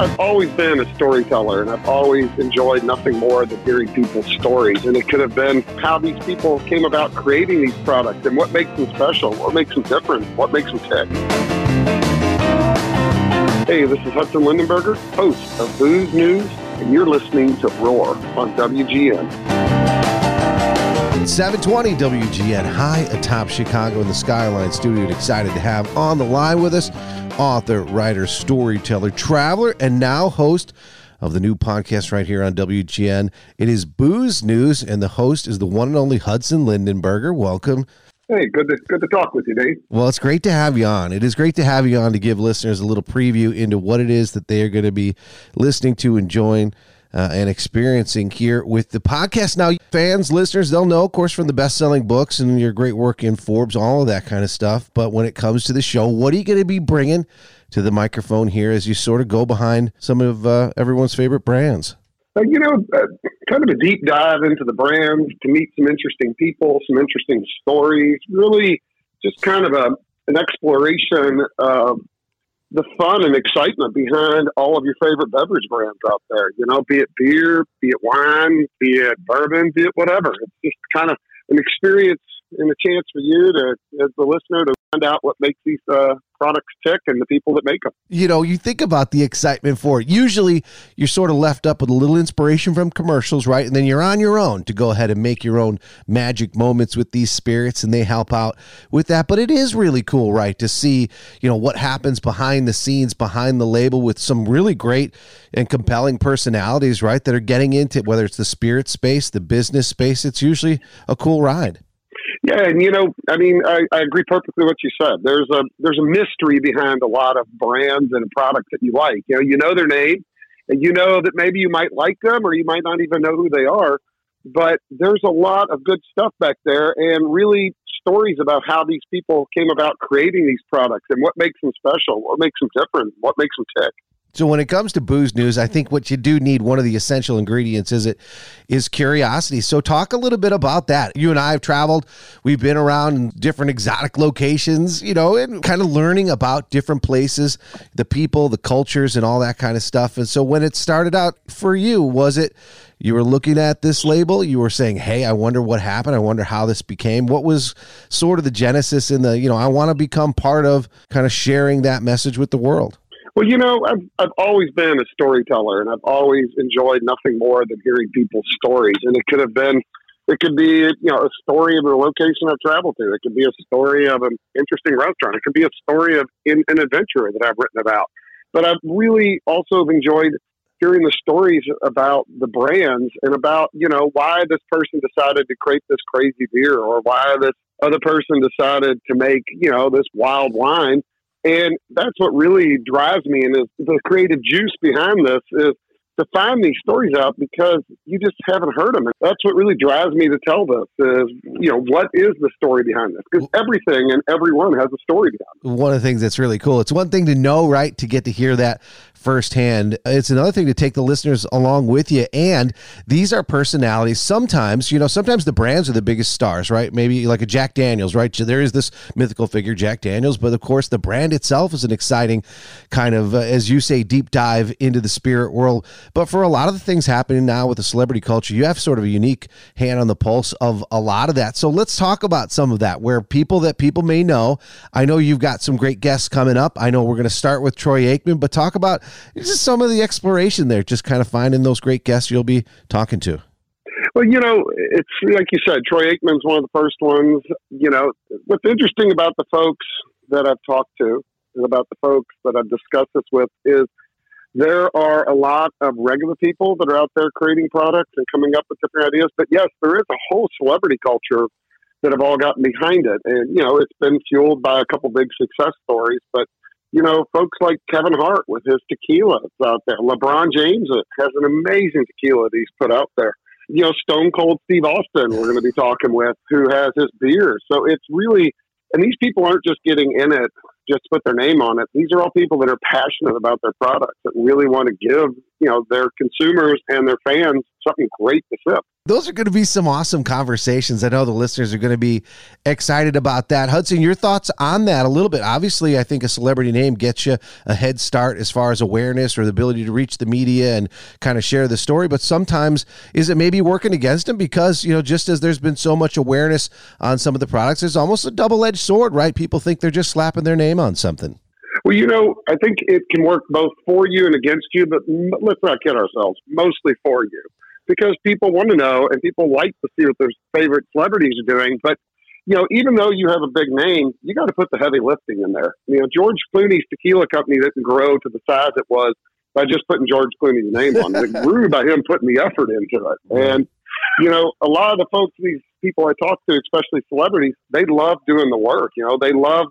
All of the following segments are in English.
I've always been a storyteller and I've always enjoyed nothing more than hearing people's stories. And it could have been how these people came about creating these products and what makes them special, what makes them different, what makes them tick. Hey, this is Hudson Lindenberger, host of Booze News, and you're listening to Roar on WGN. 720 WGN high atop Chicago in the Skyline Studio. Excited to have on the line with us author, writer, storyteller, traveler, and now host of the new podcast right here on WGN. It is Booze News, and the host is the one and only Hudson Lindenberger. Welcome. Hey, good to good to talk with you, Dane. Well, it's great to have you on. It is great to have you on to give listeners a little preview into what it is that they are going to be listening to, enjoying, uh, and experiencing here with the podcast. Now, fans, listeners, they'll know, of course, from the best selling books and your great work in Forbes, all of that kind of stuff. But when it comes to the show, what are you going to be bringing to the microphone here as you sort of go behind some of uh, everyone's favorite brands? Uh, you know, uh, kind of a deep dive into the brands to meet some interesting people, some interesting stories, really just kind of a, an exploration of the fun and excitement behind all of your favorite beverage brands out there. You know, be it beer, be it wine, be it bourbon, be it whatever. It's just kind of an experience and a chance for you to, as the listener, to find out what makes these uh, products tick and the people that make them. You know, you think about the excitement for it. Usually, you're sort of left up with a little inspiration from commercials, right? And then you're on your own to go ahead and make your own magic moments with these spirits, and they help out with that. But it is really cool, right, to see you know what happens behind the scenes, behind the label, with some really great and compelling personalities, right, that are getting into whether it's the spirit space, the business space. It's usually a cool ride. Yeah, and you know, I mean, I, I agree perfectly with what you said. There's a there's a mystery behind a lot of brands and products that you like. You know, you know their name, and you know that maybe you might like them or you might not even know who they are. But there's a lot of good stuff back there, and really stories about how these people came about creating these products and what makes them special, what makes them different, what makes them tick. So when it comes to booze news, I think what you do need one of the essential ingredients is it is curiosity. So talk a little bit about that. You and I have traveled. We've been around different exotic locations, you know, and kind of learning about different places, the people, the cultures and all that kind of stuff. And so when it started out for you, was it you were looking at this label, you were saying, "Hey, I wonder what happened. I wonder how this became." What was sort of the genesis in the, you know, I want to become part of kind of sharing that message with the world? Well, you know, I've, I've always been a storyteller and I've always enjoyed nothing more than hearing people's stories. And it could have been, it could be, you know, a story of a location I've traveled to. It could be a story of an interesting restaurant. It could be a story of in, an adventure that I've written about. But I've really also enjoyed hearing the stories about the brands and about, you know, why this person decided to create this crazy beer or why this other person decided to make, you know, this wild wine and that's what really drives me and is the creative juice behind this is to find these stories out because you just haven't heard them. And that's what really drives me to tell this is, you know, what is the story behind this? Because everything and everyone has a story behind it. One of the things that's really cool. It's one thing to know, right, to get to hear that firsthand. It's another thing to take the listeners along with you. And these are personalities. Sometimes, you know, sometimes the brands are the biggest stars, right? Maybe like a Jack Daniels, right? There is this mythical figure, Jack Daniels, but of course, the brand itself is an exciting kind of, uh, as you say, deep dive into the spirit world. But for a lot of the things happening now with the celebrity culture, you have sort of a unique hand on the pulse of a lot of that. So let's talk about some of that where people that people may know. I know you've got some great guests coming up. I know we're going to start with Troy Aikman, but talk about just some of the exploration there, just kind of finding those great guests you'll be talking to. Well, you know, it's like you said, Troy Aikman's one of the first ones. You know, what's interesting about the folks that I've talked to and about the folks that I've discussed this with is there are a lot of regular people that are out there creating products and coming up with different ideas. But yes, there is a whole celebrity culture that have all gotten behind it. And, you know, it's been fueled by a couple big success stories. But, you know, folks like Kevin Hart with his tequila out there. LeBron James has an amazing tequila that he's put out there. You know, Stone Cold Steve Austin, we're going to be talking with, who has his beer. So it's really, and these people aren't just getting in it just put their name on it. These are all people that are passionate about their products that really want to give you know their consumers and their fans something great to sip those are going to be some awesome conversations. I know the listeners are going to be excited about that. Hudson, your thoughts on that a little bit? Obviously, I think a celebrity name gets you a head start as far as awareness or the ability to reach the media and kind of share the story. But sometimes is it maybe working against them because, you know, just as there's been so much awareness on some of the products, it's almost a double edged sword, right? People think they're just slapping their name on something. Well, you know, I think it can work both for you and against you, but let's not kid ourselves, mostly for you because people want to know and people like to see what their favorite celebrities are doing. But you know, even though you have a big name, you got to put the heavy lifting in there. You know, George Clooney's tequila company didn't grow to the size it was by just putting George Clooney's name on it. It grew by him putting the effort into it. And you know, a lot of the folks, these people I talk to, especially celebrities, they love doing the work. You know, they love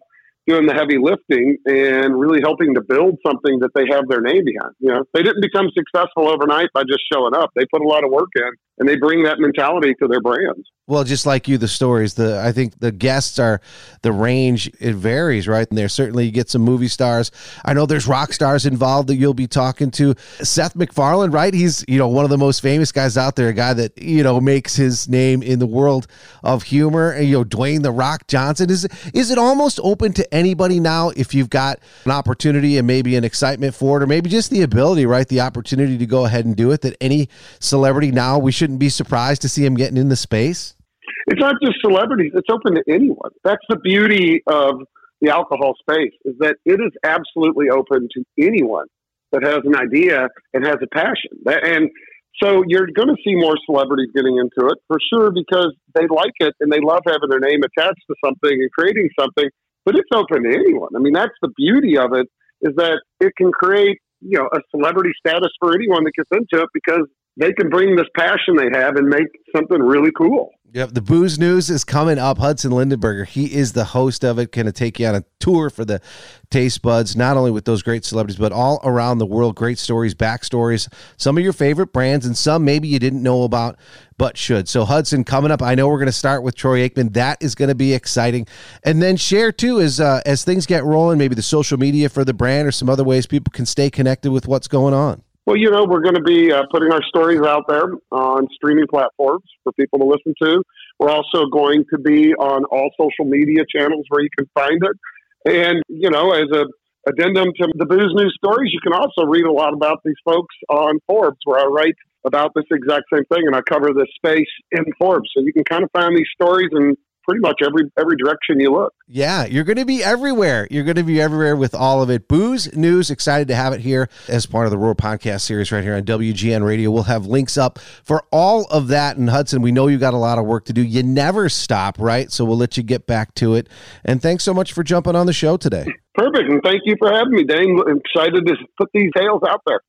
doing the heavy lifting and really helping to build something that they have their name behind. You know, they didn't become successful overnight by just showing up. They put a lot of work in and they bring that mentality to their brands. Well, just like you, the stories, the I think the guests are the range it varies, right? And there certainly you get some movie stars. I know there's rock stars involved that you'll be talking to. Seth MacFarlane, right? He's you know one of the most famous guys out there, a guy that you know makes his name in the world of humor. And you know Dwayne the Rock Johnson is is it almost open to anybody now if you've got an opportunity and maybe an excitement for it, or maybe just the ability, right? The opportunity to go ahead and do it. That any celebrity now we shouldn't be surprised to see him getting in the space it's not just celebrities; it's open to anyone. That's the beauty of the alcohol space is that it is absolutely open to anyone that has an idea and has a passion. And so you're going to see more celebrities getting into it for sure because they like it and they love having their name attached to something and creating something. But it's open to anyone. I mean, that's the beauty of it is that it can create you know a celebrity status for anyone that gets into it because they can bring this passion they have and make something really cool. Yep, the booze news is coming up. Hudson Lindenberger, he is the host of it. Going to take you on a tour for the taste buds, not only with those great celebrities, but all around the world. Great stories, backstories, some of your favorite brands, and some maybe you didn't know about but should. So Hudson coming up. I know we're going to start with Troy Aikman. That is going to be exciting, and then share too as uh, as things get rolling. Maybe the social media for the brand or some other ways people can stay connected with what's going on. Well, you know, we're going to be uh, putting our stories out there on streaming platforms for people to listen to. We're also going to be on all social media channels where you can find it. And, you know, as a addendum to the booze news stories, you can also read a lot about these folks on Forbes, where I write about this exact same thing and I cover this space in Forbes. So you can kind of find these stories and pretty much every every direction you look. Yeah, you're going to be everywhere. You're going to be everywhere with all of it. Booze News, excited to have it here as part of the Roar Podcast series right here on WGN Radio. We'll have links up for all of that. And Hudson, we know you got a lot of work to do. You never stop, right? So we'll let you get back to it. And thanks so much for jumping on the show today. Perfect. And thank you for having me, Dane. I'm excited to put these tales out there.